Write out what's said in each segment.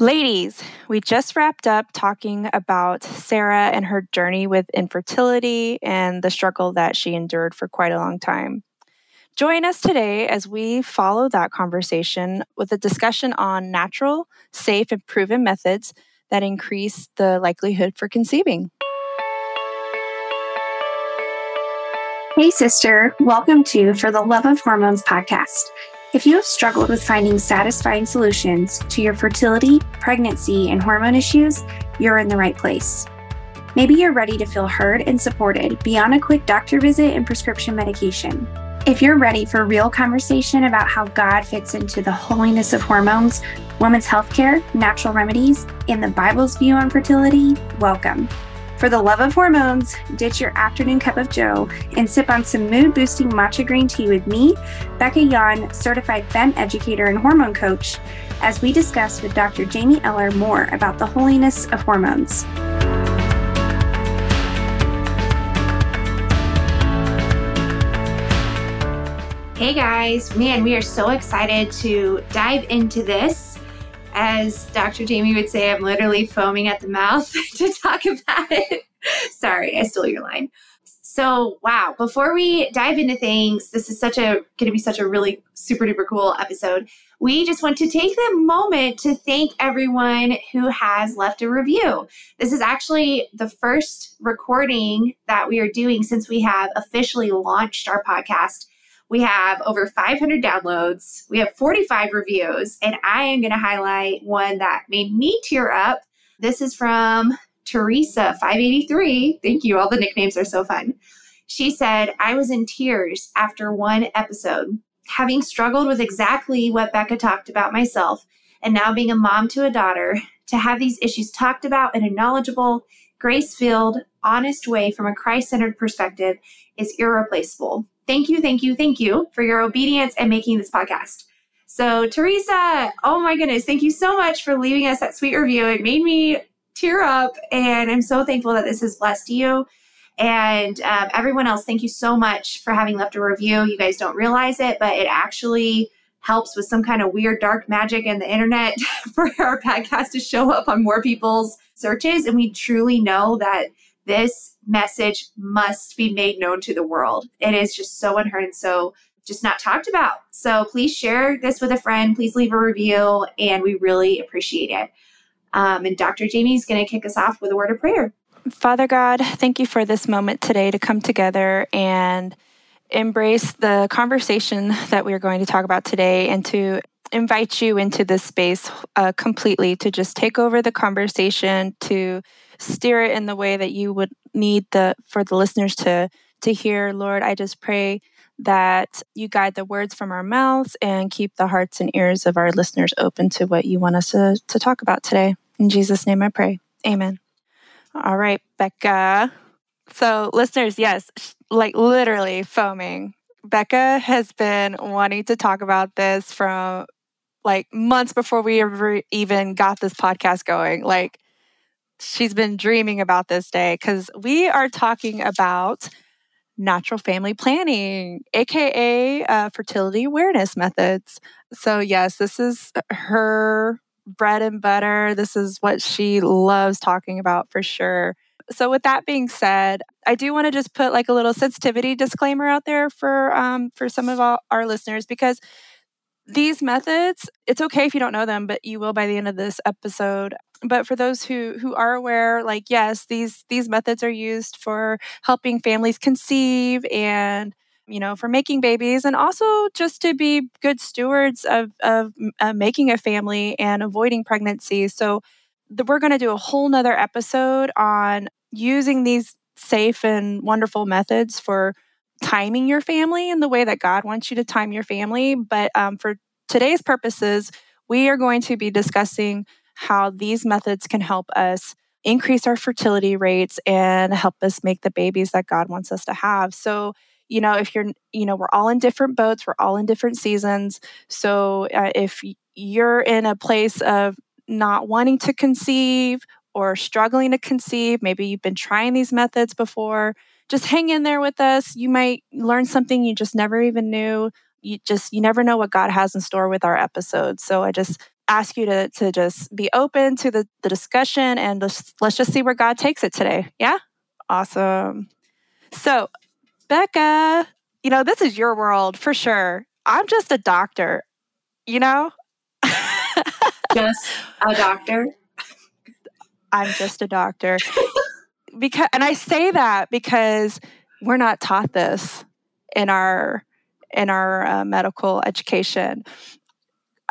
Ladies, we just wrapped up talking about Sarah and her journey with infertility and the struggle that she endured for quite a long time. Join us today as we follow that conversation with a discussion on natural, safe, and proven methods that increase the likelihood for conceiving. Hey, sister. Welcome to For the Love of Hormones podcast. If you have struggled with finding satisfying solutions to your fertility, pregnancy, and hormone issues, you're in the right place. Maybe you're ready to feel heard and supported beyond a quick doctor visit and prescription medication. If you're ready for real conversation about how God fits into the holiness of hormones, women's healthcare, natural remedies, and the Bible's view on fertility, welcome. For the love of hormones, ditch your afternoon cup of joe and sip on some mood boosting matcha green tea with me, Bekah Yawn, certified FEMM educator and hormone coach, as we discuss with Dr. Jamie Eller more about the holiness of hormones. Hey guys, man, we are so excited to dive into this as Dr. Jamie would say, I'm literally foaming at the mouth to talk about it. Sorry, I stole your line. So, wow, before we dive into things, this is such a going to be such a really super duper cool episode. We just want to take the moment to thank everyone who has left a review. This is actually the first recording that we are doing since we have officially launched our podcast we have over 500 downloads. We have 45 reviews, and I am going to highlight one that made me tear up. This is from Teresa 583. Thank you. All the nicknames are so fun. She said, I was in tears after one episode, having struggled with exactly what Bekah talked about myself, and now being a mom to a daughter, to have these issues talked about in a knowledgeable, grace filled, honest way from a Christ centered perspective is irreplaceable. Thank you, thank you, thank you for your obedience and making this podcast. So, Teresa, oh my goodness, thank you so much for leaving us that sweet review. It made me tear up, and I'm so thankful that this has blessed you. And um, everyone else, thank you so much for having left a review. You guys don't realize it, but it actually helps with some kind of weird dark magic in the internet for our podcast to show up on more people's searches. And we truly know that this message must be made known to the world. It is just so unheard and so just not talked about. So please share this with a friend. Please leave a review, and we really appreciate it. Um, and Dr. Jamie is going to kick us off with a word of prayer. Father God, thank you for this moment today to come together and embrace the conversation that we are going to talk about today and to invite you into this space uh, completely to just take over the conversation to steer it in the way that you would need the for the listeners to to hear. Lord i just pray that you guide the words from our mouths and keep the hearts and ears of our listeners open to what you want us to, to talk about today. In jesus name i pray. Amen. All right becca. So listeners yes like literally foaming. Becca has been wanting to talk about this from like months before we ever even got this podcast going like she's been dreaming about this day because we are talking about natural family planning, aka uh, fertility awareness methods. So, yes, this is her bread and butter. This is what she loves talking about for sure. So, with that being said, I do want to just put like a little sensitivity disclaimer out there for um, for some of our, our listeners because these methods, it's okay if you don't know them, but you will by the end of this episode. But for those who who are aware like yes these these methods are used for helping families conceive and you know for making babies and also just to be good stewards of of uh, making a family and avoiding pregnancy. So the, we're going to do a whole nother episode on using these safe and wonderful methods for timing your family in the way that god wants you to time your family but um, for today's purposes we are going to be discussing how these methods can help us increase our fertility rates and help us make the babies that God wants us to have. So, you know, if you're, you know, we're all in different boats, we're all in different seasons. So, uh, if you're in a place of not wanting to conceive or struggling to conceive, maybe you've been trying these methods before, just hang in there with us. You might learn something you just never even knew. You just, you never know what God has in store with our episodes. So, I just ask you to, to just be open to the, the discussion and let's, let's just see where God takes it today. Yeah? Awesome. So, Bekah, you know, this is your world for sure. I'm just a doctor, you know? just a doctor. I'm just a doctor. because and I say that because we're not taught this in our in our uh, medical education.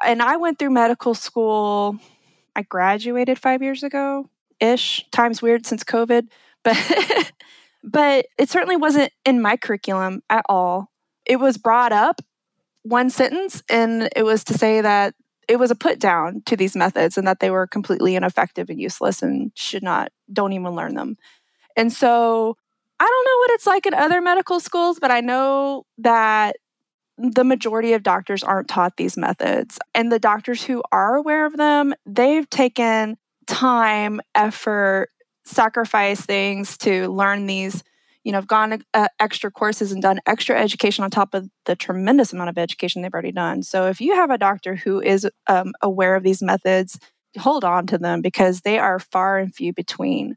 And I went through medical school. I graduated 5 years ago ish. Time's weird since COVID, but but it certainly wasn't in my curriculum at all. It was brought up one sentence and it was to say that it was a put down to these methods and that they were completely ineffective and useless and should not don't even learn them. And so I don't know what it's like in other medical schools, but I know that the majority of doctors aren't taught these methods. And the doctors who are aware of them, they've taken time, effort, sacrifice things to learn these you know, have gone uh, extra courses and done extra education on top of the tremendous amount of education they've already done. So if you have a doctor who is um, aware of these methods, hold on to them because they are far and few between.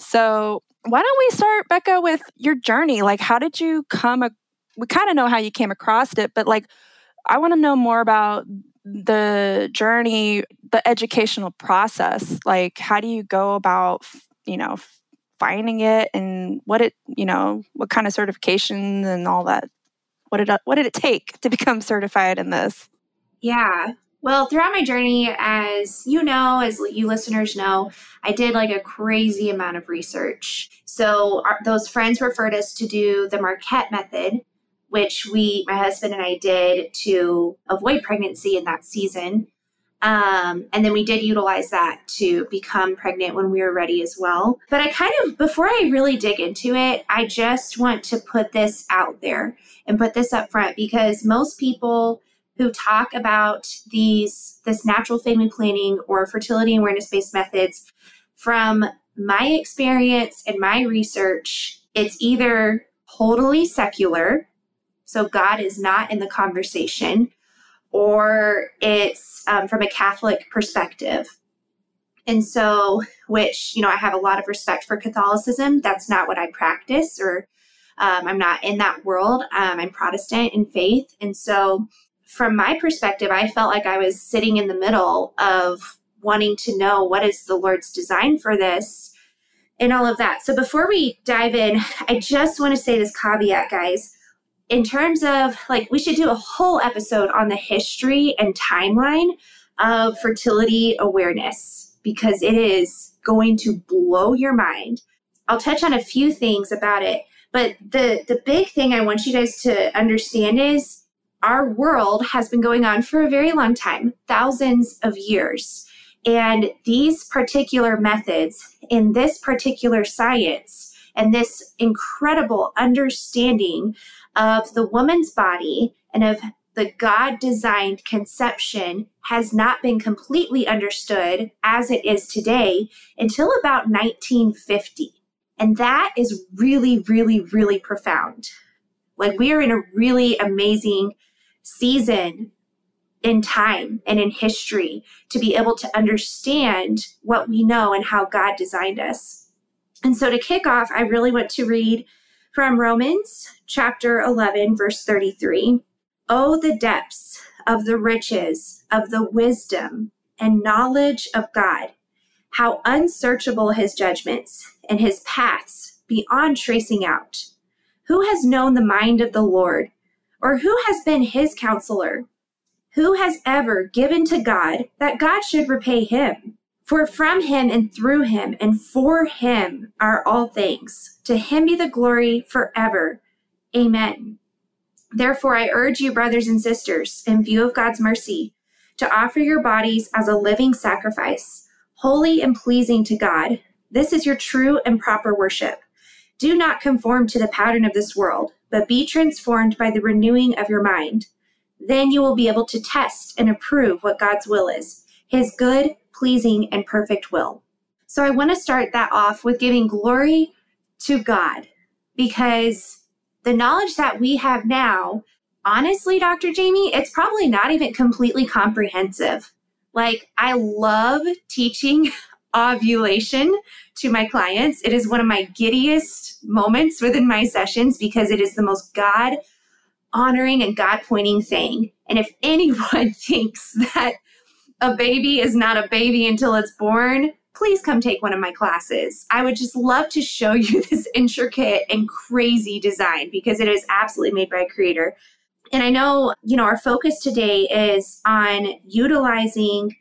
So why don't we start, Bekah, with your journey? Like, how did you come? A- we kind of know how you came across it, but like, I want to know more about the journey, the educational process. Like, how do you go about, you know, finding it and what it you know what kind of certification and all that what did what did it take to become certified in this yeah well throughout my journey as you know as you listeners know i did like a crazy amount of research so our, those friends referred us to do the marquette method which we my husband and i did to avoid pregnancy in that season um, and then we did utilize that to become pregnant when we were ready as well. But I kind of, before I really dig into it, I just want to put this out there and put this up front because most people who talk about these this natural family planning or fertility awareness based methods from my experience and my research it's either totally secular so god is not in the conversation or it's um, from a Catholic perspective. And so, which, you know, I have a lot of respect for Catholicism. That's not what I practice, or um, I'm not in that world. Um, I'm Protestant in faith. And so, from my perspective, I felt like I was sitting in the middle of wanting to know what is the Lord's design for this and all of that. So, before we dive in, I just want to say this caveat, guys in terms of like, we should do a whole episode on the history and timeline of fertility awareness because it is going to blow your mind. I'll touch on a few things about it, but the the big thing I want you guys to understand is our world has been going on for a very long time, thousands of years. And these particular methods in this particular science and this incredible understanding of the woman's body and of the God designed conception has not been completely understood as it is today until about 1950. And that is really, really, really profound. Like we are in a really amazing season in time and in history to be able to understand what we know and how God designed us. And so to kick off, I really want to read from Romans chapter 11, verse 33. Oh, the depths of the riches of the wisdom and knowledge of God! How unsearchable his judgments and his paths beyond tracing out! Who has known the mind of the Lord? Or who has been his counselor? Who has ever given to God that God should repay him? For from him and through him and for him are all things. To him be the glory forever. Amen. Therefore, I urge you, brothers and sisters, in view of God's mercy, to offer your bodies as a living sacrifice, holy and pleasing to God. This is your true and proper worship. Do not conform to the pattern of this world, but be transformed by the renewing of your mind. Then you will be able to test and approve what God's will is, his good, pleasing, and perfect will. So I want to start that off with giving glory to God because the knowledge that we have now, honestly, Dr. Jamie, it's probably not even completely comprehensive. Like, I love teaching ovulation to my clients. It is one of my giddiest moments within my sessions because it is the most God honoring and God pointing thing. And if anyone thinks that a baby is not a baby until it's born, please come take one of my classes. I would just love to show you this intricate and crazy design because it is absolutely made by a creator. And I know, you know, our focus today is on utilizing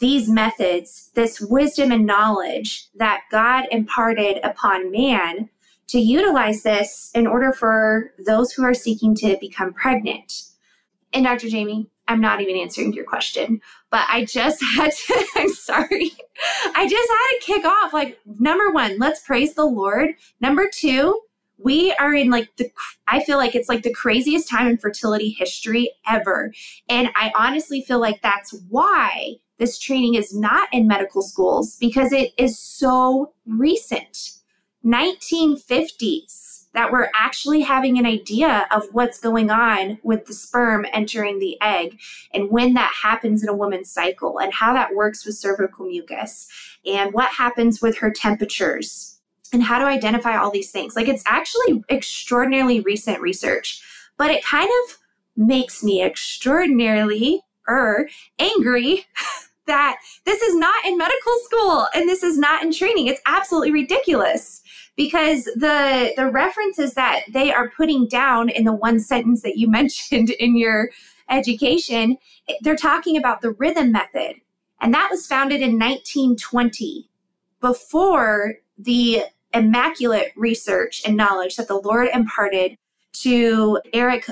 these methods, this wisdom and knowledge that God imparted upon man to utilize this in order for those who are seeking to become pregnant. And Dr. Jamie, I'm not even answering your question, but I just had to, I'm sorry. I just had to kick off like number one, let's praise the Lord. Number two, we are in like the i feel like it's like the craziest time in fertility history ever and i honestly feel like that's why this training is not in medical schools because it is so recent 1950s that we're actually having an idea of what's going on with the sperm entering the egg and when that happens in a woman's cycle and how that works with cervical mucus and what happens with her temperatures and how to identify all these things. Like it's actually extraordinarily recent research, but it kind of makes me extraordinarily er, angry that this is not in medical school and this is not in training. It's absolutely ridiculous because the the references that they are putting down in the one sentence that you mentioned in your education, they're talking about the rhythm method. And that was founded in 1920 before the immaculate research and knowledge that the Lord imparted to Erik.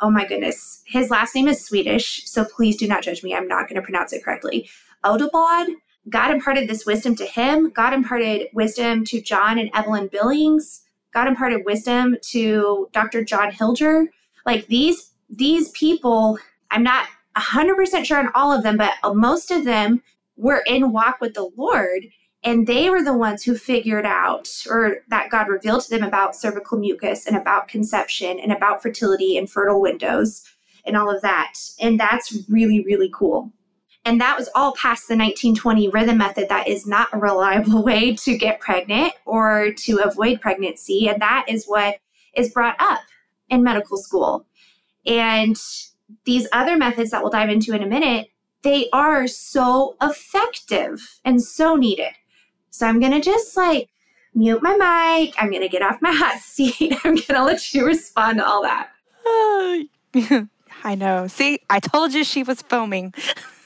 Oh my goodness. His last name is Swedish, so please do not judge me. I'm not going to pronounce it correctly. Odeblad. God imparted this wisdom to him. God imparted wisdom to John and Evelyn Billings. God imparted wisdom to Dr. John Hilger. Like these these people, I'm not 100% sure on all of them, but most of them were in walk with the Lord and they were the ones who figured out, or that God revealed to them about cervical mucus and about conception and about fertility and fertile windows and all of that. And that's really, really cool. And that was all past the 1920 rhythm method that is not a reliable way to get pregnant or to avoid pregnancy. And that is what is brought up in medical school. And these other methods that we'll dive into in a minute, they are so effective and so needed. So I'm going to just like mute my mic. I'm going to get off my hot seat. I'm going to let you respond to all that. I know. See, I told you she was foaming.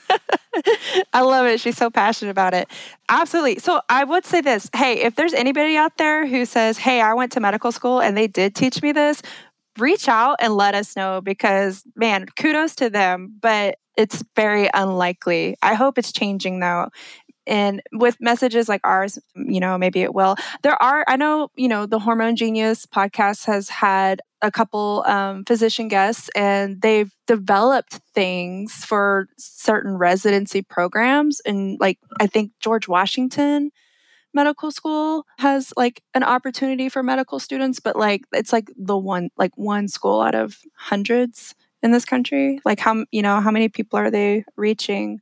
I love it. She's so passionate about it. Absolutely. So I would say this hey, if there's anybody out there who says, hey, I went to medical school and they did teach me this, reach out and let us know because, man, kudos to them. But it's very unlikely. I hope it's changing though and with messages like ours you know maybe it will. There are i know you know the hormone genius podcast has had a couple um, physician guests and they've developed things for certain residency programs. And like i think george washington medical school has like an opportunity for medical students but like it's like the one like one school out of hundreds in this country. Like how you know how many people are they reaching?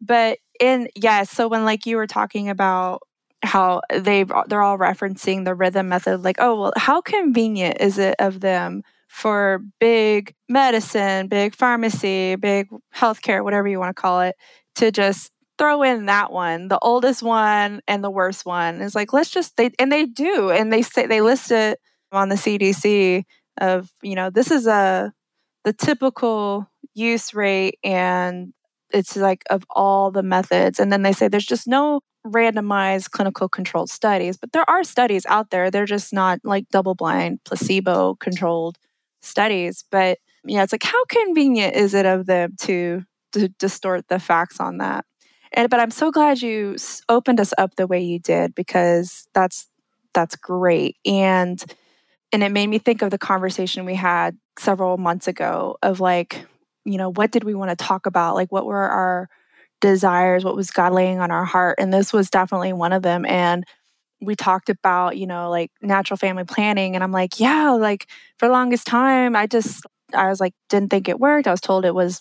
But yes, so when like you were talking about how they they're all referencing the rhythm method like oh well how convenient is it of them for big medicine big pharmacy big healthcare whatever you want to call it to just throw in that one the oldest one and the worst one. Is like let's just they and they do and they say they list it on the cdc of you know this is a the typical use rate and it's like of all the methods. And then they say there's just no randomized clinical controlled studies, but there are studies out there. They're just not like double blind, placebo controlled studies. But yeah, it's like how convenient is it of them to, to distort the facts on that? And but I'm so glad you opened us up the way you did because that's that's great. And and it made me think of the conversation we had several months ago of like you know, what did we want to talk about? Like, what were our desires? What was God laying on our heart? And this was definitely one of them. And we talked about, you know, like natural family planning. And I'm like, yeah, like for the longest time, I just, I was like, didn't think it worked. I was told it was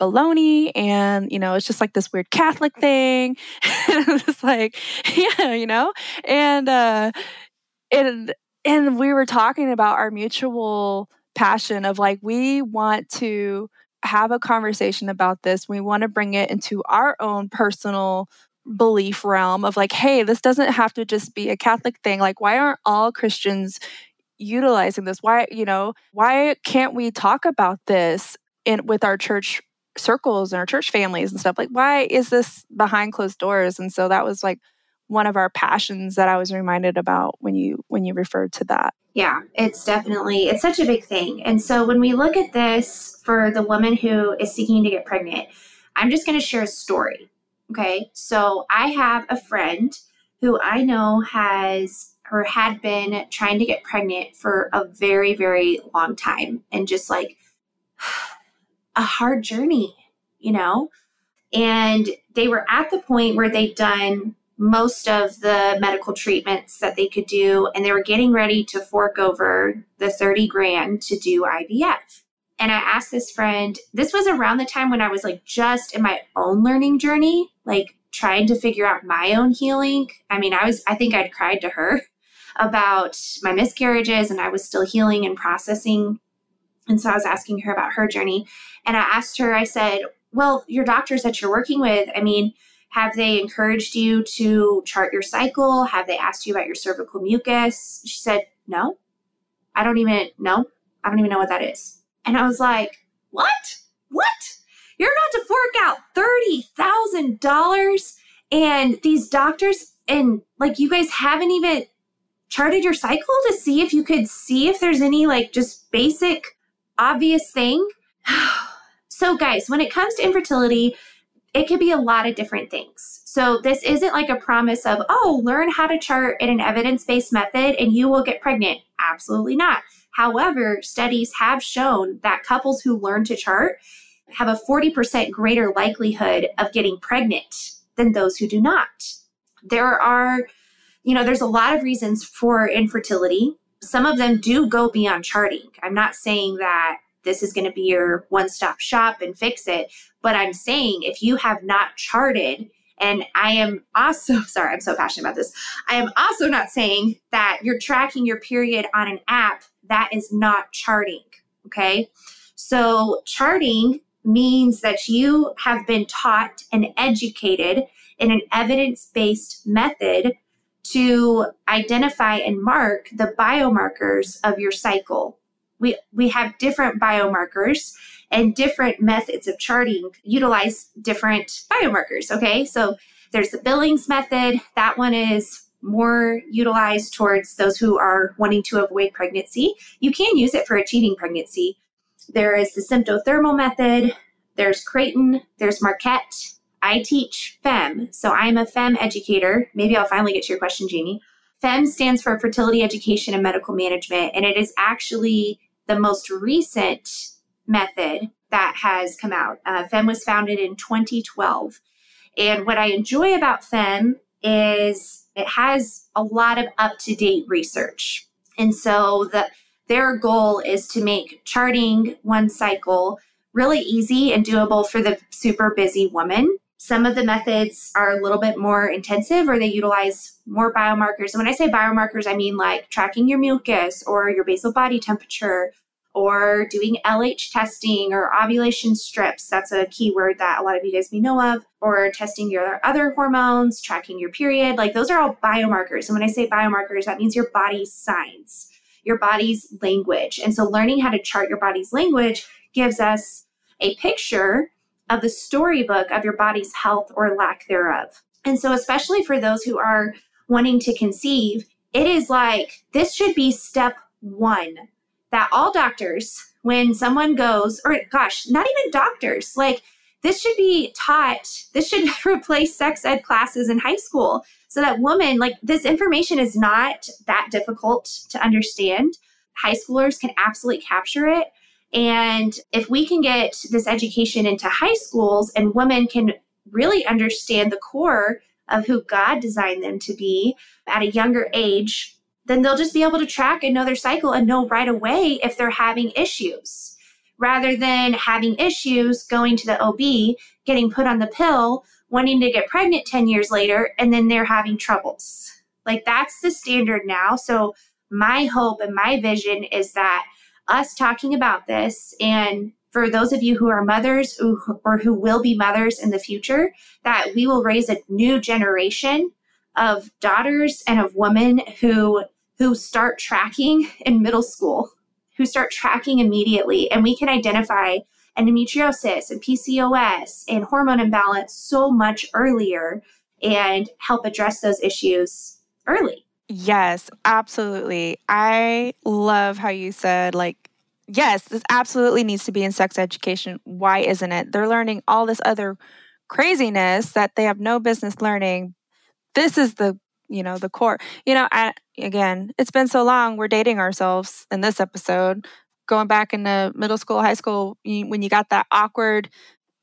baloney and you know it's just like this weird catholic thing and like yeah you know and uh and and we were talking about our mutual passion of like we want to have a conversation about this. We want to bring it into our own personal belief realm of like hey this doesn't have to just be a catholic thing. Like why aren't all christians utilizing this? Why you know why can't we talk about this in with our church circles and our church families and stuff? Like why is this behind closed doors? And so that was like one of our passions that i was reminded about when you when you referred to that. Yeah it's definitely it's such a big thing. And so when we look at this for the woman who is seeking to get pregnant i'm just going to share a story okay? So i have a friend who i know has or had been trying to get pregnant for a very, very long time and just like a hard journey, you know? And they were at the point where they'd done most of the medical treatments that they could do, and they were getting ready to fork over the 30 grand to do IVF. And I asked this friend, this was around the time when I was like just in my own learning journey, like trying to figure out my own healing. I mean, I was, I think I'd cried to her about my miscarriages and I was still healing and processing. And so I was asking her about her journey. And I asked her, I said, Well, your doctors that you're working with, I mean, have they encouraged you to chart your cycle? Have they asked you about your cervical mucus? She said, No. I don't even know. I don't even know what that is. And I was like, What? What? You're about to fork out $30,000 and these doctors and like you guys haven't even charted your cycle to see if you could see if there's any like just basic obvious thing. so, guys, when it comes to infertility, it could be a lot of different things. So, this isn't like a promise of, oh, learn how to chart in an evidence based method and you will get pregnant. Absolutely not. However, studies have shown that couples who learn to chart have a 40% greater likelihood of getting pregnant than those who do not. There are you know, there's a lot of reasons for infertility. Some of them do go beyond charting. I'm not saying that this is going to be your one stop shop and fix it, but I'm saying if you have not charted, and I am also, sorry, I'm so passionate about this. I am also not saying that you're tracking your period on an app that is not charting. Okay. So, charting means that you have been taught and educated in an evidence based method to identify and mark the biomarkers of your cycle. We, we have different biomarkers and different methods of charting utilize different biomarkers. Okay, so there's the Billings method. That one is more utilized towards those who are wanting to avoid pregnancy. You can use it for achieving pregnancy. There is the symptothermal method. There's Creighton. There's Marquette. I teach FEMM, so I'm a FEMM educator. Maybe I'll finally get to your question, Jamie. FEMM stands for Fertility Education and Medical Management, and it is actually the most recent method that has come out. Uh, FEMM was founded in 2012. And what I enjoy about FEMM is it has a lot of up to date research. And so the, their goal is to make charting one cycle really easy and doable for the super busy woman. Some of the methods are a little bit more intensive or they utilize more biomarkers. And when I say biomarkers, I mean like tracking your mucus or your basal body temperature or doing LH testing or ovulation strips. That's a key word that a lot of you guys may know of, or testing your other hormones, tracking your period. Like those are all biomarkers. And when I say biomarkers, that means your body's signs, your body's language. And so learning how to chart your body's language gives us a picture of the storybook of your body's health or lack thereof. And so, especially for those who are wanting to conceive, it is like this should be step one that all doctors, when someone goes, or gosh, not even doctors, like this should be taught, this should replace sex ed classes in high school so that woman, like this information is not that difficult to understand. High schoolers can absolutely capture it. And if we can get this education into high schools and women can really understand the core of who God designed them to be at a younger age, then they'll just be able to track and know their cycle and know right away if they're having issues. rather than having issues going to the OB, getting put on the pill, wanting to get pregnant 10 years later, and then they're having troubles. Like that's the standard now. So, my hope and my vision is that us talking about this and for those of you who are mothers or who will be mothers in the future, that we will raise a new generation of daughters and of women who who start tracking in middle school, who start tracking immediately, and we can identify endometriosis and PCOS and hormone imbalance so much earlier and help address those issues early. Yes, absolutely. I love how you said, like, yes, this absolutely needs to be in sex education. Why isn't it? They're learning all this other craziness that they have no business learning. This is the, you know, the core. You know, I, again, it's been so long. We're dating ourselves in this episode. Going back into middle school, high school, when you got that awkward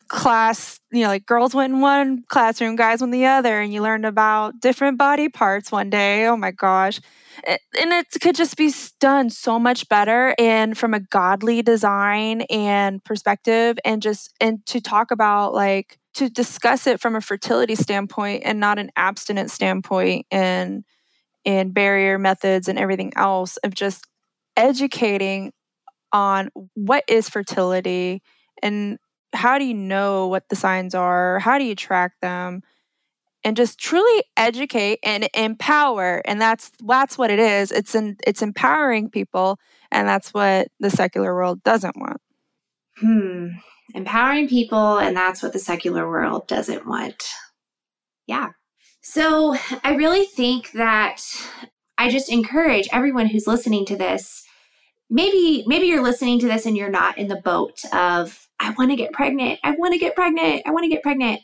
class, you know, like girls went in one classroom, guys went the other, and you learned about different body parts one day. Oh my gosh. And it could just be done so much better and from a godly design and perspective, and just, and to talk about like, to discuss it from a fertility standpoint and not an abstinence standpoint and and barrier methods and everything else of just educating on what is fertility and how do you know what the signs are? How do you track them? And just truly educate and empower. And that's that's what it is. It's in, it's empowering people, and that's what the secular world doesn't want. Hmm. Empowering people, and that's what the secular world doesn't want. Yeah. So I really think that I just encourage everyone who's listening to this. Maybe maybe you're listening to this and you're not in the boat of I want to get pregnant. I want to get pregnant. I want to get pregnant.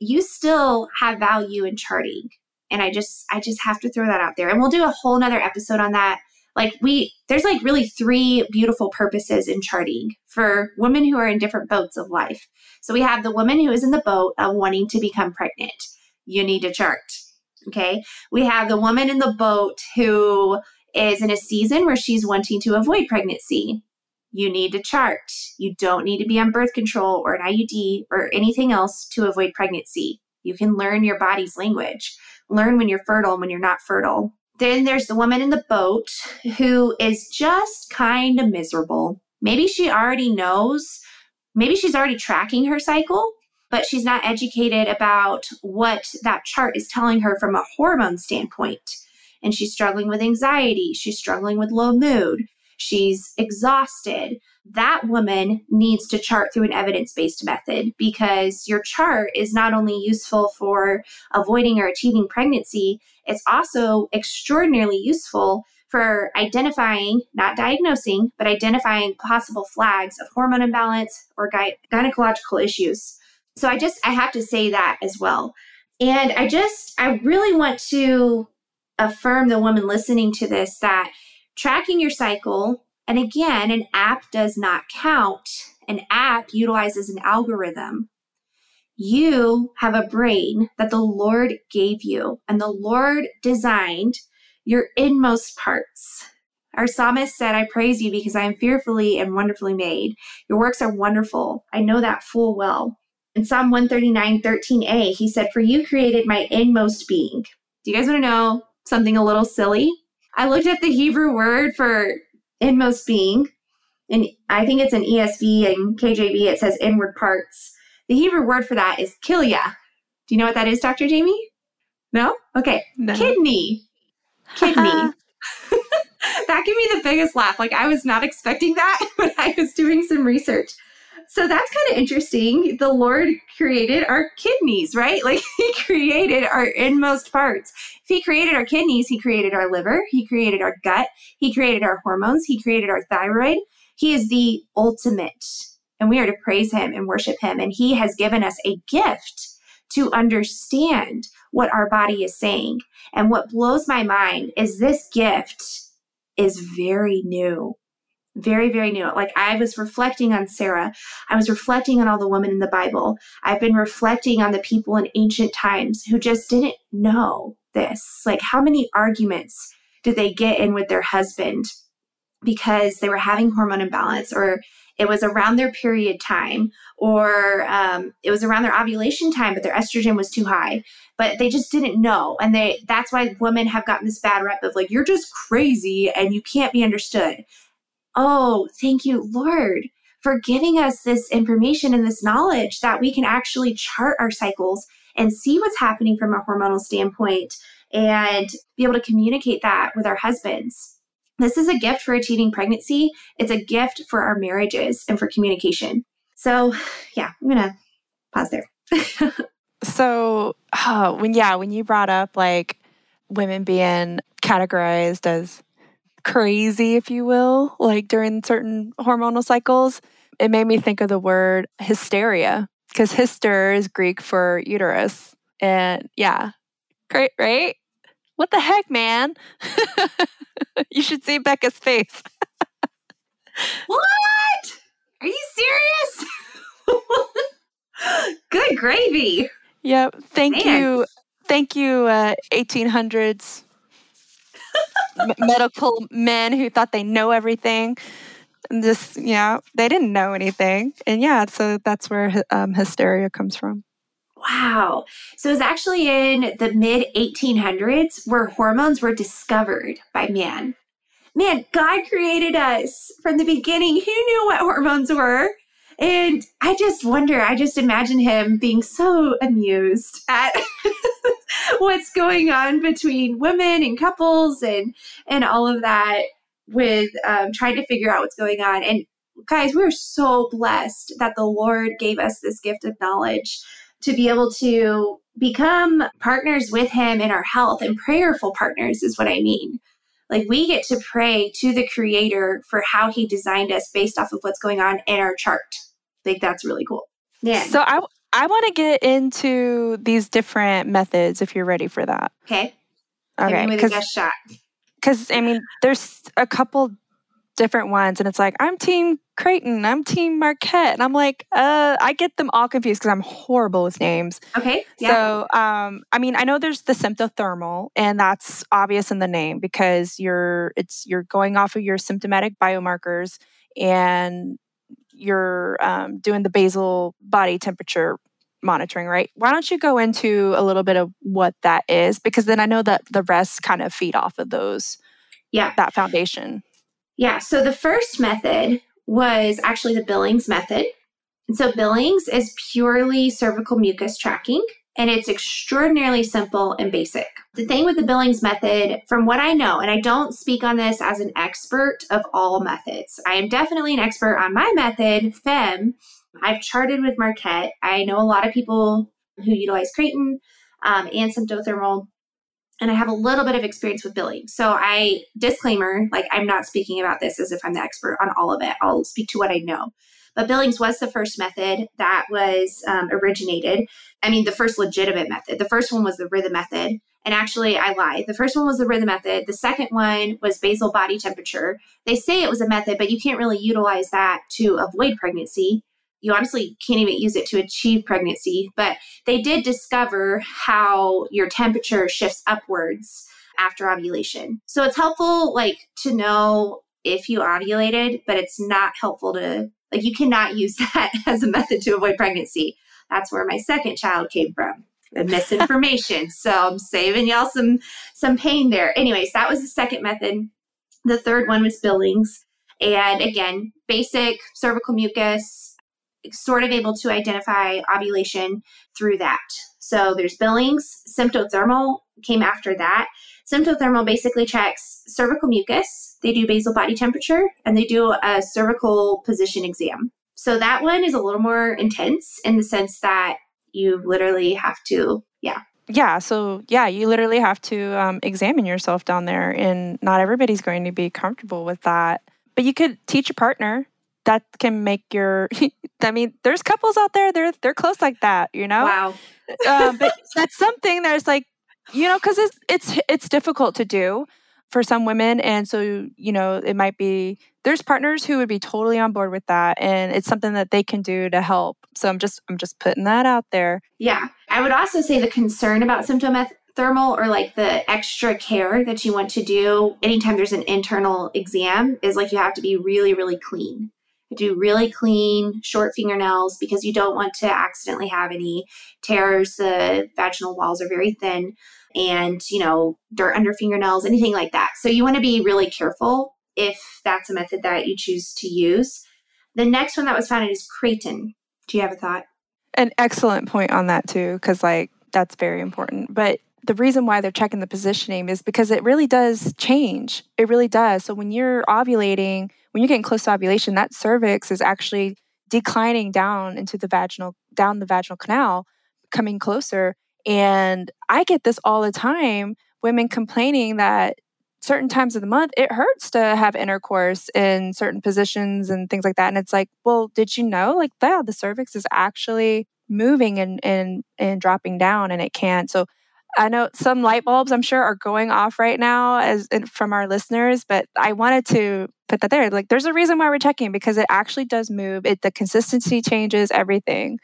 You still have value in charting. And I just I just have to throw that out there. And we'll do a whole nother episode on that. Like we there's like really three beautiful purposes in charting for women who are in different boats of life. So we have the woman who is in the boat of wanting to become pregnant. You need to chart. Okay. We have the woman in the boat who is in a season where she's wanting to avoid pregnancy you need to chart. You don't need to be on birth control or an IUD or anything else to avoid pregnancy. You can learn your body's language, learn when you're fertile, and when you're not fertile. Then there's the woman in the boat who is just kind of miserable. Maybe she already knows, maybe she's already tracking her cycle, but she's not educated about what that chart is telling her from a hormone standpoint. And she's struggling with anxiety, she's struggling with low mood, she's exhausted. That woman needs to chart through an evidence based method because your chart is not only useful for avoiding or achieving pregnancy, it's also extraordinarily useful for identifying, not diagnosing, but identifying possible flags of hormone imbalance or gy- gynecological issues. So I just, I have to say that as well. And I just, I really want to affirm the woman listening to this that tracking your cycle. And again, an app does not count. An app utilizes an algorithm. You have a brain that the Lord gave you, and the Lord designed your inmost parts. Our psalmist said, I praise you because I am fearfully and wonderfully made. Your works are wonderful. I know that full well. In Psalm 139, 13a, he said, For you created my inmost being. Do you guys want to know something a little silly? I looked at the Hebrew word for inmost being, and I think it's an ESV and KJV. It says inward parts. The Hebrew word for that is kilia. Do you know what that is, Dr. Jamie? No? Okay. No. Kidney. Kidney. that gave me the biggest laugh. Like I was not expecting that when I was doing some research. So that's kind of interesting. The Lord created our kidneys, right? Like He created our inmost parts. If He created our kidneys, He created our liver, He created our gut, He created our hormones, He created our thyroid. He is the ultimate. And we are to praise Him and worship Him. And He has given us a gift to understand what our body is saying. And what blows my mind is this gift is very new very very new. Like i was reflecting on sarah. I was reflecting on all the women in the bible. I've been reflecting on the people in ancient times who just didn't know this. Like how many arguments did they get in with their husband because they were having hormone imbalance or it was around their period time or um, it was around their ovulation time but their estrogen was too high? But they just didn't know. And they that's why women have gotten this bad rep of like you're just crazy and you can't be understood oh thank you lord for giving us this information and this knowledge that we can actually chart our cycles and see what's happening from a hormonal standpoint and be able to communicate that with our husbands. This is a gift for achieving pregnancy. It's a gift for our marriages and for communication. So, yeah, I'm going to pause there. so, oh, when, yeah, when you brought up like women being categorized as crazy, if you will, like during certain hormonal cycles, it made me think of the word hysteria because hyster is Greek for uterus. And yeah, great, right? What the heck, man? you should see Bekah's face. what? Are you serious? Good gravy. Yep. Thank man. you. Thank you, uh, 1800s medical men who thought they know everything. And just, yeah, they didn't know anything. And yeah, so that's where um, hysteria comes from. Wow. So it was actually in the mid 1800s where hormones were discovered by man. Man, God created us from the beginning. Who knew what hormones were? And I just wonder, I just imagine him being so amused at what's going on between women and couples and and all of that with um, trying to figure out what's going on. And guys, we're so blessed that the Lord gave us this gift of knowledge to be able to become partners with Him in our health and prayerful partners, is what I mean. Like we get to pray to the Creator for how He designed us based off of what's going on in our chart. Like that's really cool. Yeah. So I I want to get into these different methods if you're ready for that. Okay. Okay. Because shot. Because I mean, there's a couple different ones, and it's like I'm Team Creighton, I'm Team Marquette, and I'm like, uh, I get them all confused because I'm horrible with names. Okay. Yeah. So, um, I mean, I know there's the symptothermal, and that's obvious in the name because you're it's you're going off of your symptomatic biomarkers and you're um, doing the basal body temperature monitoring, right? Why don't you go into a little bit of what that is? Because then I know that the rest kind of feed off of those. Yeah. That foundation. Yeah. So the first method was actually the Billings method. And so Billings is purely cervical mucus tracking and it's extraordinarily simple and basic. The thing with the Billings method, from what I know, and I don't speak on this as an expert of all methods, I am definitely an expert on my method, FEMM. I've charted with Marquette. I know a lot of people who utilize Creighton um, and Symptothermal, and I have a little bit of experience with Billings. So I disclaimer, like I'm not speaking about this as if I'm the expert on all of it. I'll speak to what I know. But Billings was the first method that was um, originated. I mean, the first legitimate method. The first one was the rhythm method. And actually, I lied. The first one was the rhythm method. The second one was basal body temperature. They say it was a method, but you can't really utilize that to avoid pregnancy. You honestly can't even use it to achieve pregnancy. But they did discover how your temperature shifts upwards after ovulation. So it's helpful, like, to know if you ovulated, but it's not helpful to like you cannot use that as a method to avoid pregnancy. That's where my second child came from. The misinformation. so I'm saving y'all some some pain there. Anyways, that was the second method. The third one was Billings. And again, basic cervical mucus, sort of able to identify ovulation through that. So there's Billings, symptothermal came after that. Symptothermal basically checks cervical mucus, they do basal body temperature, and they do a cervical position exam. So that one is a little more intense in the sense that you literally have to, yeah. Yeah, so yeah, you literally have to um, examine yourself down there, and not everybody's going to be comfortable with that. But you could teach a partner that can make your. I mean, there's couples out there they're they're close like that, you know. Wow. uh, but that's something that's like you know because it's it's it's difficult to do for some women and so you know it might be there's partners who would be totally on board with that and it's something that they can do to help so i'm just i'm just putting that out there yeah i would also say the concern about symptom thermal or like the extra care that you want to do anytime there's an internal exam is like you have to be really really clean do really clean, short fingernails because you don't want to accidentally have any tears. The vaginal walls are very thin and, you know, dirt under fingernails, anything like that. So you want to be really careful if that's a method that you choose to use. The next one that was founded is Creighton. Do you have a thought? An excellent point on that, too, because, like, that's very important. But the reason why they're checking the positioning is because it really does change. It really does. So when you're ovulating, when you're getting close to ovulation, that cervix is actually declining down into the vaginal, down the vaginal canal, coming closer. And I get this all the time women complaining that certain times of the month it hurts to have intercourse in certain positions and things like that. And it's like, well, did you know? Like, yeah, the cervix is actually moving and and and dropping down and it can't. So I know some light bulbs I'm sure are going off right now as from our listeners, but I wanted to put that there. Like there's a reason why we're checking because it actually does move. It the consistency changes everything.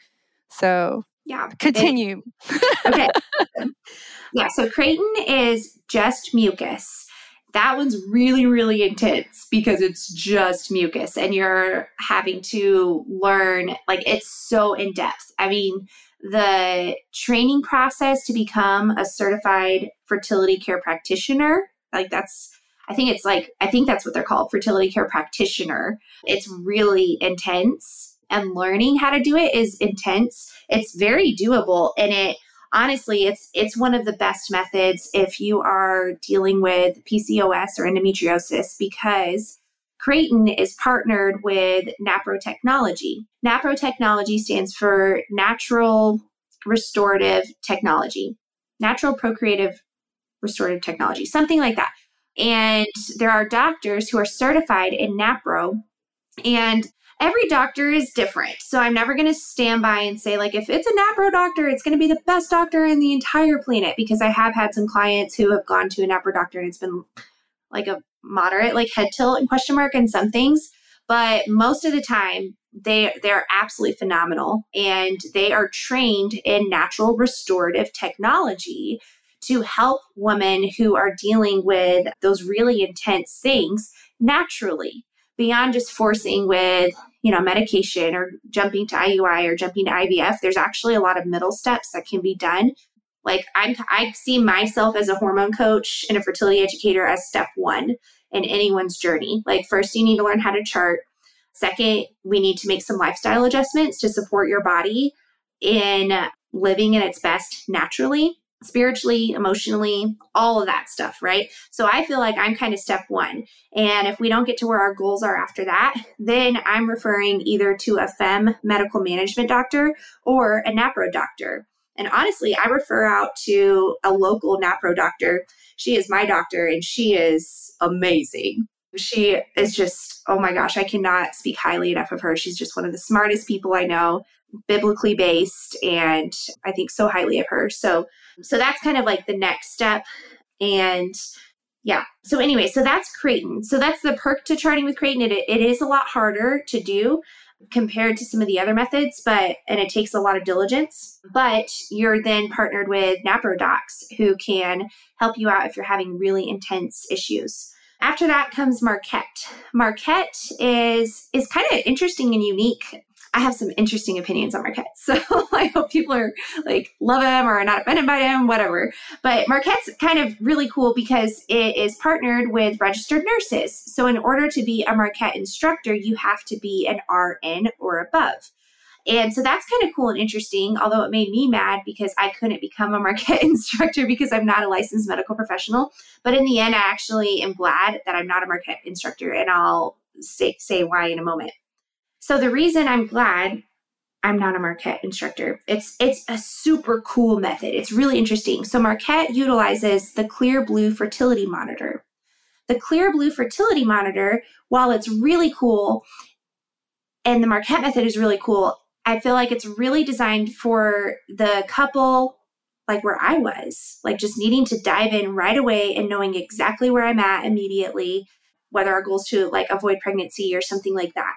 So yeah, continue. It, okay. yeah, so Creighton is just mucus. That one's really, really intense because it's just mucus and you're having to learn, like, it's so in depth. I mean, the training process to become a certified fertility care practitioner. Like that's I think it's like I think that's what they're called, fertility care practitioner. It's really intense and learning how to do it is intense. It's very doable and it honestly it's it's one of the best methods if you are dealing with PCOS or endometriosis because Creighton is partnered with NAPRO Technology. NAPRO Technology stands for Natural Restorative Technology, Natural Procreative Restorative Technology, something like that. And there are doctors who are certified in NAPRO, and every doctor is different. So I'm never going to stand by and say, like, if it's a NAPRO doctor, it's going to be the best doctor in the entire planet, because I have had some clients who have gone to a NAPRO doctor and it's been like a moderate like head tilt and question mark and some things but most of the time they they're absolutely phenomenal and they are trained in natural restorative technology to help women who are dealing with those really intense things naturally beyond just forcing with you know medication or jumping to IUI or jumping to IVF there's actually a lot of middle steps that can be done like I'm, I see myself as a hormone coach and a fertility educator as step one in anyone's journey. Like first, you need to learn how to chart. Second, we need to make some lifestyle adjustments to support your body in living in its best naturally, spiritually, emotionally, all of that stuff, right? So I feel like I'm kind of step one. And if we don't get to where our goals are after that, then I'm referring either to a FEMM medical management doctor or a NAPRO doctor. And honestly, I refer out to a local NAPRO doctor. She is my doctor and she is amazing. She is just, oh my gosh, I cannot speak highly enough of her. She's just one of the smartest people I know, biblically based, and I think so highly of her. So, so that's kind of like the next step. And yeah. So anyway, so that's Creighton. So that's the perk to charting with Creighton. It, it is a lot harder to do compared to some of the other methods, but and it takes a lot of diligence. Mm-hmm. But you're then partnered with NAPRO docs who can help you out if you're having really intense issues. After that comes Marquette. Marquette is is kind of interesting and unique I have some interesting opinions on Marquette. So I hope people are like love him or are not offended by him, whatever. But Marquette's kind of really cool because it is partnered with registered nurses. So in order to be a Marquette instructor, you have to be an RN or above. And so that's kind of cool and interesting, although it made me mad because I couldn't become a Marquette instructor because I'm not a licensed medical professional. But in the end, I actually am glad that I'm not a Marquette instructor, and I'll say, say why in a moment. So the reason I'm glad I'm not a Marquette instructor. It's it's a super cool method. It's really interesting. So Marquette utilizes the Clearblue fertility monitor. The Clearblue fertility monitor, while it's really cool and the Marquette method is really cool, I feel like it's really designed for the couple like where I was, like just needing to dive in right away and knowing exactly where I'm at immediately, whether our goal is to like avoid pregnancy or something like that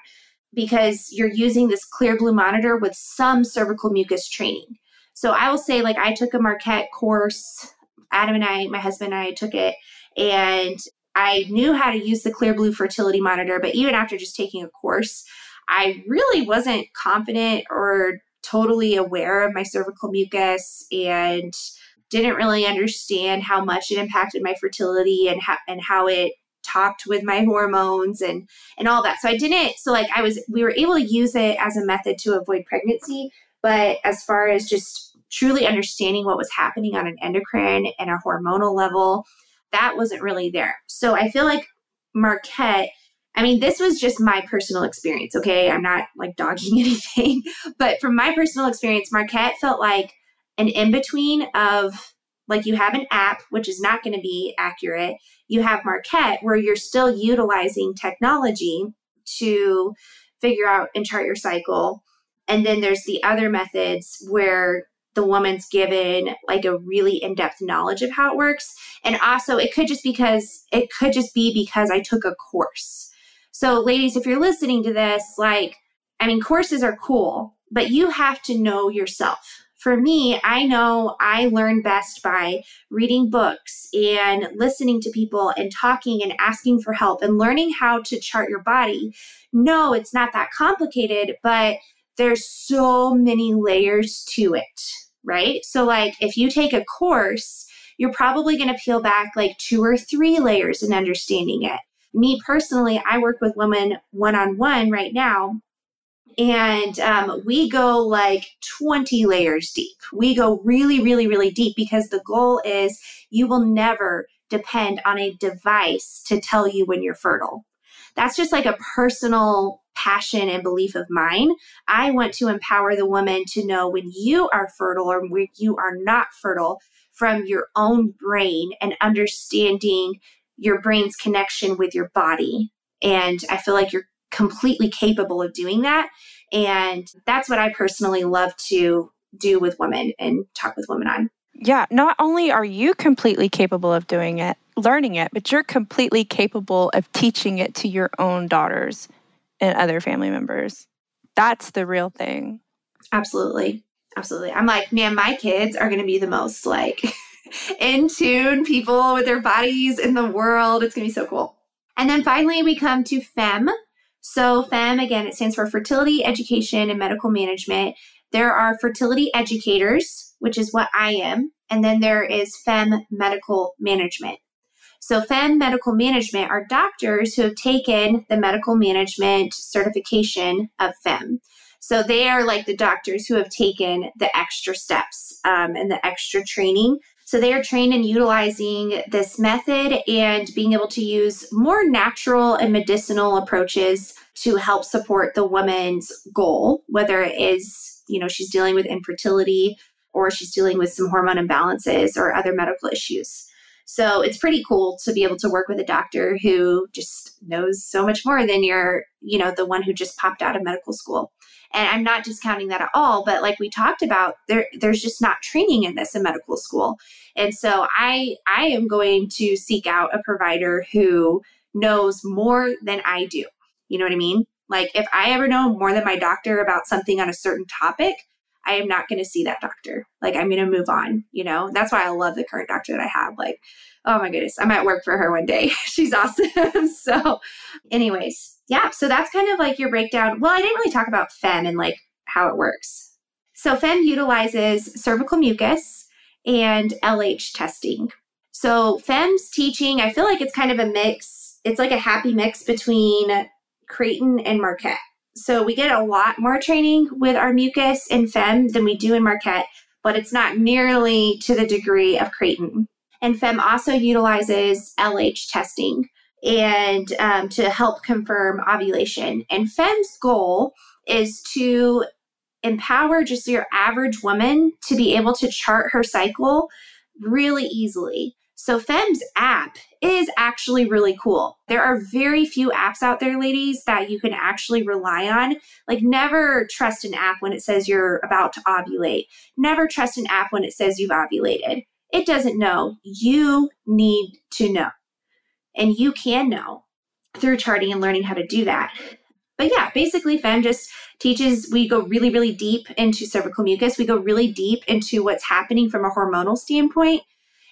because you're using this Clearblue monitor with some cervical mucus training. So I will say, like, I took a Marquette course. Adam and I, my husband and I took it, and I knew how to use the Clearblue fertility monitor. But even after just taking a course, I really wasn't confident or totally aware of my cervical mucus and didn't really understand how much it impacted my fertility and how and how it talked with my hormones and and all that. So I didn't so like I was we were able to use it as a method to avoid pregnancy, but as far as just truly understanding what was happening on an endocrine and a hormonal level, that wasn't really there. So I feel like Marquette I mean, this was just my personal experience, okay? I'm not like dogging anything, but from my personal experience, Marquette felt like an in between of like you have an app, which is not going to be accurate. You have Marquette, where you're still utilizing technology to figure out and chart your cycle. And then there's the other methods where the woman's given like a really in-depth knowledge of how it works and also it could just because it could just be because i took a course so ladies if you're listening to this like i mean courses are cool but you have to know yourself for me, I know I learn best by reading books and listening to people and talking and asking for help and learning how to chart your body. No, it's not that complicated, but there's so many layers to it, right? So, like, if you take a course, you're probably going to peel back like two or three layers in understanding it. Me personally, I work with women one on one right now and um, we go like 20 layers deep. We go really, really, really deep because the goal is you will never depend on a device to tell you when you're fertile. That's just like a personal passion and belief of mine. I want to empower the woman to know when you are fertile or when you are not fertile from your own brain and understanding your brain's connection with your body. And I feel like you're completely capable of doing that. And that's what I personally love to do with women and talk with women on. Yeah, not only are you completely capable of doing it, learning it, but you're completely capable of teaching it to your own daughters and other family members. That's the real thing. Absolutely. Absolutely. I'm like, man, my kids are going to be the most like in tune people with their bodies in the world. It's going to be so cool. And then finally, we come to FEMM, so, FEMM, again, it stands for Fertility Education and Medical Management. There are fertility educators, which is what I am, and then there is FEMM Medical Management. So, FEMM Medical Management are doctors who have taken the medical management certification of FEMM. So, they are like the doctors who have taken the extra steps um, and the extra training so they are trained in utilizing this method and being able to use more natural and medicinal approaches to help support the woman's goal, whether it is, you know, she's dealing with infertility or she's dealing with some hormone imbalances or other medical issues. So it's pretty cool to be able to work with a doctor who just knows so much more than you're, you know, the one who just popped out of medical school. And I'm not discounting that at all, but like we talked about, there there's just not training in this in medical school. And so I I am going to seek out a provider who knows more than I do. You know what I mean? Like if I ever know more than my doctor about something on a certain topic, I am not going to see that doctor. Like I'm going to move on, you know? That's why I love the current doctor that I have. Like, oh my goodness, I might work for her one day. She's awesome. so, anyways, yeah, so that's kind of like your breakdown. Well, I didn't really talk about FEMM and like how it works. So, FEMM utilizes cervical mucus and LH testing. So, FEMM's teaching, I feel like it's kind of a mix. It's like a happy mix between Creighton and Marquette. So, we get a lot more training with our mucus in FEMM than we do in Marquette, but it's not nearly to the degree of Creighton. And FEMM also utilizes LH testing and um, to help confirm ovulation. And FEMM's goal is to empower just your average woman to be able to chart her cycle really easily. So, FEMM's app is actually really cool. There are very few apps out there, ladies, that you can actually rely on. Like, never trust an app when it says you're about to ovulate. Never trust an app when it says you've ovulated. It doesn't know. You need to know. And you can know through charting and learning how to do that. But yeah, basically, FEMM just teaches, we go really, really deep into cervical mucus. We go really deep into what's happening from a hormonal standpoint.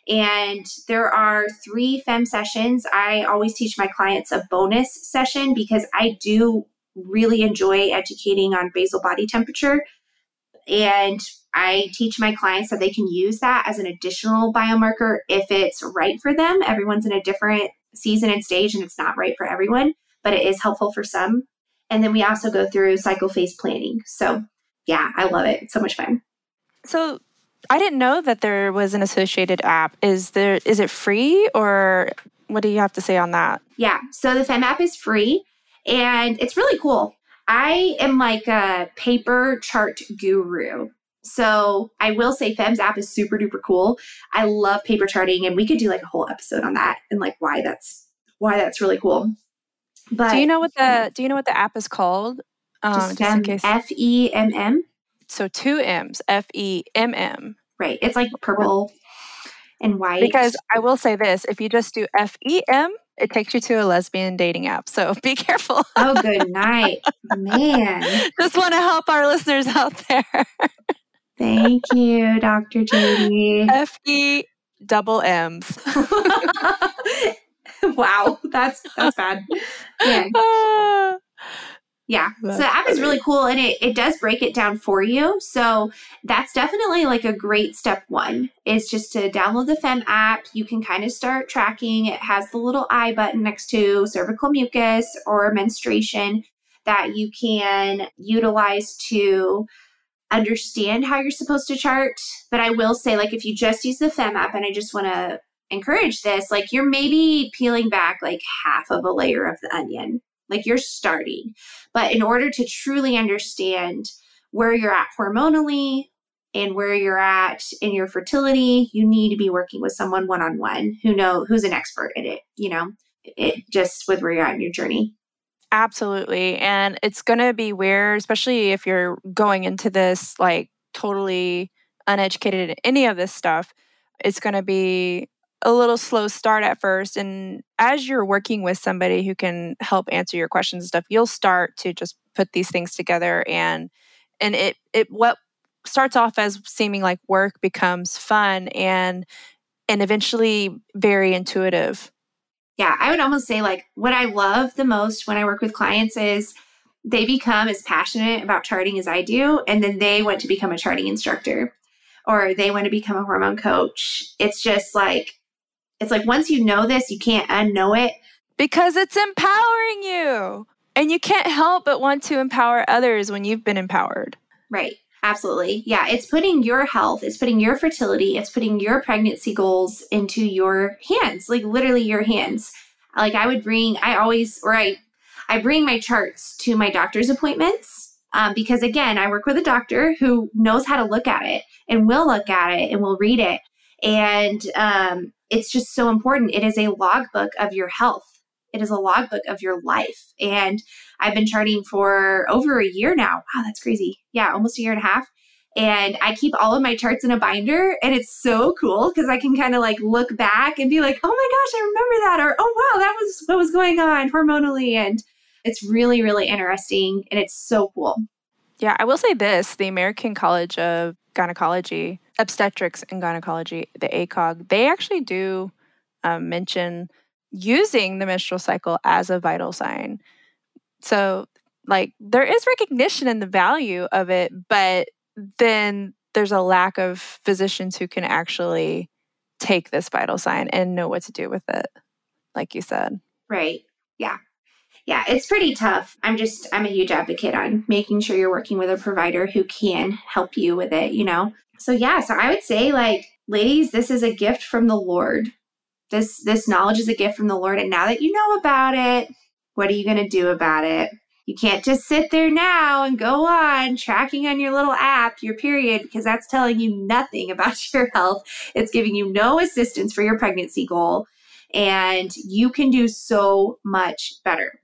And there are three FEMM sessions. I always teach my clients a bonus session because I do really enjoy educating on basal body temperature. And I teach my clients that they can use that as an additional biomarker if it's right for them. Everyone's in a different season and stage, and it's not right for everyone, but it is helpful for some. And then we also go through cycle phase planning. So, yeah, I love it. It's so much fun. So, I didn't know that there was an associated app. Is there is it free or what do you have to say on that? Yeah. So the FEMM app is free and it's really cool. I am like a paper chart guru. So I will say FEMM's app is super duper cool. I love paper charting and we could do like a whole episode on that and like why that's why that's really cool. But do you know what the do you know what the app is called? Um, just, just in case. F E M M. So two M's. F E M M. Right. It's like purple and white. Because I will say this: if you just do F E M, it takes you to a lesbian dating app. So be careful. oh, good night, man. Just want to help our listeners out there. Thank you, Dr. JD. F E double M's. wow, that's that's bad. Yeah. Yeah. That's so the app is really cool and it, it does break it down for you. So that's definitely like a great step one is just to download the FEMM app. You can kind of start tracking. It has the little I button next to cervical mucus or menstruation that you can utilize to understand how you're supposed to chart. But I will say, like, if you just use the FEMM app, and I just want to encourage this, like, you're maybe peeling back like half of a layer of the onion like you're starting. But in order to truly understand where you're at hormonally and where you're at in your fertility, you need to be working with someone one on one who know who's an expert in it, you know, it just with where you're at in your journey. Absolutely. And it's going to be weird, especially if you're going into this like totally uneducated in any of this stuff. It's going to be a little slow start at first and as you're working with somebody who can help answer your questions and stuff you'll start to just put these things together and and it it what starts off as seeming like work becomes fun and and eventually very intuitive. Yeah i would almost say like what i love the most when i work with clients is they become as passionate about charting as i do and then they want to become a charting instructor or they want to become a hormone coach. It's just like it's like once you know this, you can't unknow it. Because it's empowering you. And you can't help but want to empower others when you've been empowered. Right. Absolutely. Yeah. It's putting your health, it's putting your fertility, it's putting your pregnancy goals into your hands, like literally your hands. Like I would bring, I always, or I, I bring my charts to my doctor's appointments um, because again, I work with a doctor who knows how to look at it and will look at it and will read it. And um, it's just so important. It is a logbook of your health. It is a logbook of your life. And I've been charting for over a year now. Wow, that's crazy. Yeah, almost a year and a half. And I keep all of my charts in a binder. And it's so cool because I can kind of like look back and be like, oh my gosh, I remember that. Or, oh wow, that was what was going on hormonally. And it's really, really interesting. And it's so cool. Yeah, I will say this the American College of Gynecology, Obstetrics and Gynecology, the ACOG, they actually do um, mention using the menstrual cycle as a vital sign. So, like, there is recognition in the value of it, but then there's a lack of physicians who can actually take this vital sign and know what to do with it, like you said. Right. Yeah yeah, it's pretty tough. I'm just, I'm a huge advocate on making sure you're working with a provider who can help you with it, you know? So, yeah, so I would say, like, ladies, this is a gift from the Lord. This, this knowledge is a gift from the Lord. And now that you know about it, what are you going to do about it? You can't just sit there now and go on tracking on your little app your period because that's telling you nothing about your health. It's giving you no assistance for your pregnancy goal. And you can do so much better.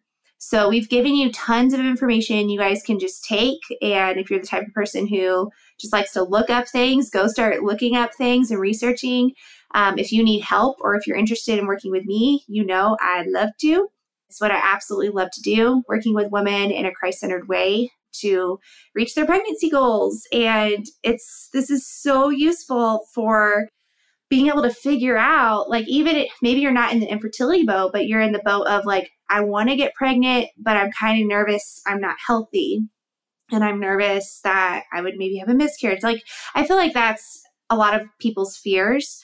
So we've given you tons of information you guys can just take. And if you're the type of person who just likes to look up things, go start looking up things and researching. Um, if you need help or if you're interested in working with me, you know I'd love to. It's what I absolutely love to do, working with women in a Christ centered way to reach their pregnancy goals. And it's this is so useful for being able to figure out, like, even maybe you're not in the infertility boat, but you're in the boat of like, I want to get pregnant, but I'm kind of nervous. I'm not healthy. And I'm nervous that I would maybe have a miscarriage. Like, I feel like that's a lot of people's fears.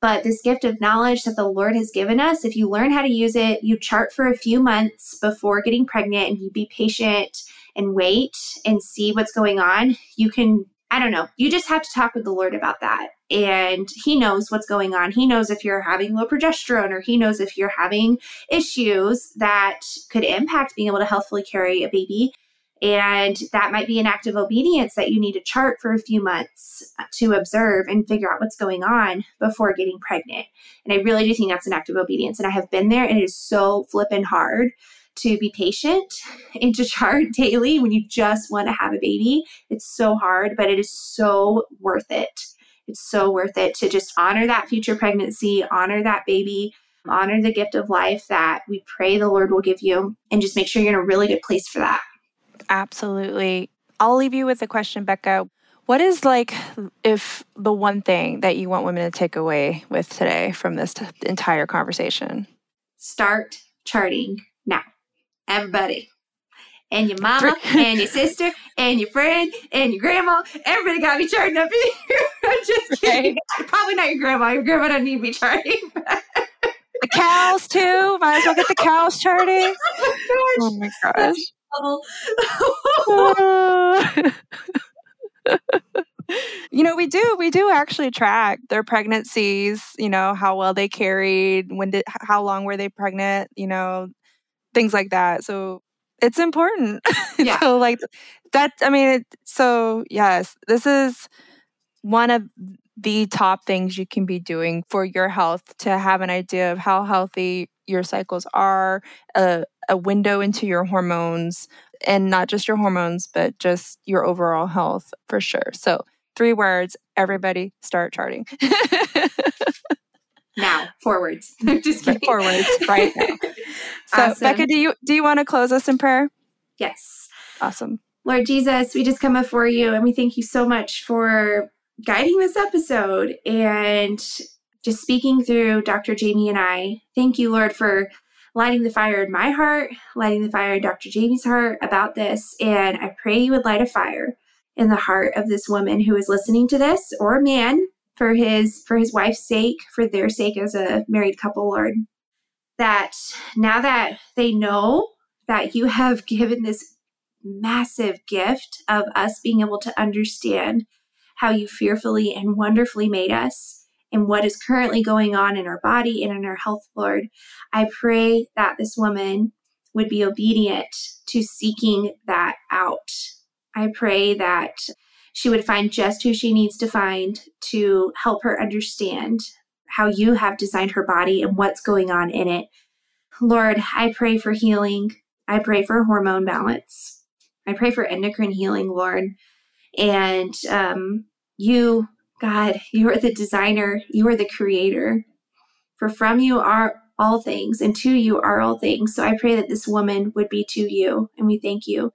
But this gift of knowledge that the Lord has given us, if you learn how to use it, you chart for a few months before getting pregnant and you be patient and wait and see what's going on, you can, I don't know, you just have to talk with the Lord about that. And He knows what's going on. He knows if you're having low progesterone or He knows if you're having issues that could impact being able to healthfully carry a baby. And that might be an act of obedience that you need to chart for a few months to observe and figure out what's going on before getting pregnant. And I really do think that's an act of obedience. And I have been there, and it is so flippin' hard to be patient and to chart daily when you just want to have a baby. It's so hard, but it is so worth it. It's so worth it to just honor that future pregnancy, honor that baby, honor the gift of life that we pray the Lord will give you, and just make sure you're in a really good place for that. Absolutely. I'll leave you with a question, Bekah. What is like if the one thing that you want women to take away with today from this t- entire conversation? Start charting. Mm-hmm. Everybody. And your mama and your sister and your friend and your grandma. Everybody got be charting up here. Just kidding. Right. Probably not your grandma. Your grandma don't need to be charting. the cows too. Might as well get the cows charting. oh my gosh. you know, we do we do actually track their pregnancies, you know, how well they carried, when did how long were they pregnant, you know, things like that. So it's important. Yeah. so like that I mean, it, so yes, this is one of the top things you can be doing for your health to have an idea of how healthy your cycles are, a, a window into your hormones, and not just your hormones, but just your overall health for sure. So, three words everybody start charting. now, forwards. just kidding. Forwards, right now. So, awesome. Bekah, do you do you want to close us in prayer? Yes. Awesome. Lord Jesus, we just come before you and we thank you so much for guiding this episode and just speaking through Dr. Jamie and I. Thank you, Lord, for lighting the fire in my heart, lighting the fire in Dr. Jamie's heart about this. And I pray you would light a fire in the heart of this woman who is listening to this or man for his for his wife's sake, for their sake as a married couple, Lord. That now that they know that you have given this massive gift of us being able to understand how you fearfully and wonderfully made us and what is currently going on in our body and in our health, Lord. I pray that this woman would be obedient to seeking that out. I pray that she would find just who she needs to find to help her understand how you have designed her body and what's going on in it. Lord, I pray for healing. I pray for hormone balance. I pray for endocrine healing, Lord. And um, you, God, you are the designer, you are the creator. For from you are all things, and to you are all things. So I pray that this woman would be to you, and we thank you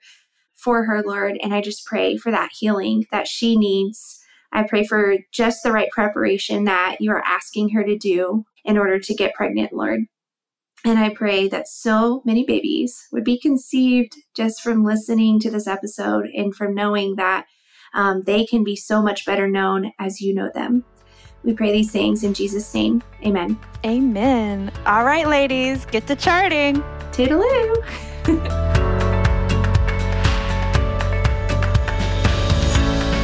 for her, Lord. And I just pray for that healing that she needs. I pray for just the right preparation that you are asking her to do in order to get pregnant, Lord. And I pray that so many babies would be conceived just from listening to this episode and from knowing that um, they can be so much better known as you know them. We pray these things in Jesus' name. Amen. Amen. All right, ladies, get to charting. Toodaloo.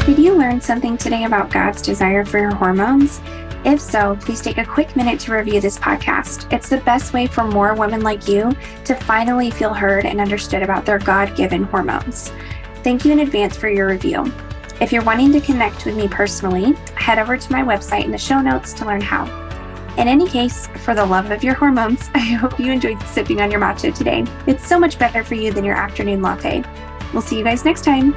Did you learn something today about God's desire for your hormones? If so, please take a quick minute to review this podcast. It's the best way for more women like you to finally feel heard and understood about their God given hormones. Thank you in advance for your review. If you're wanting to connect with me personally, head over to my website in the show notes to learn how. In any case, for the love of your hormones, I hope you enjoyed sipping on your matcha today. It's so much better for you than your afternoon latte. We'll see you guys next time.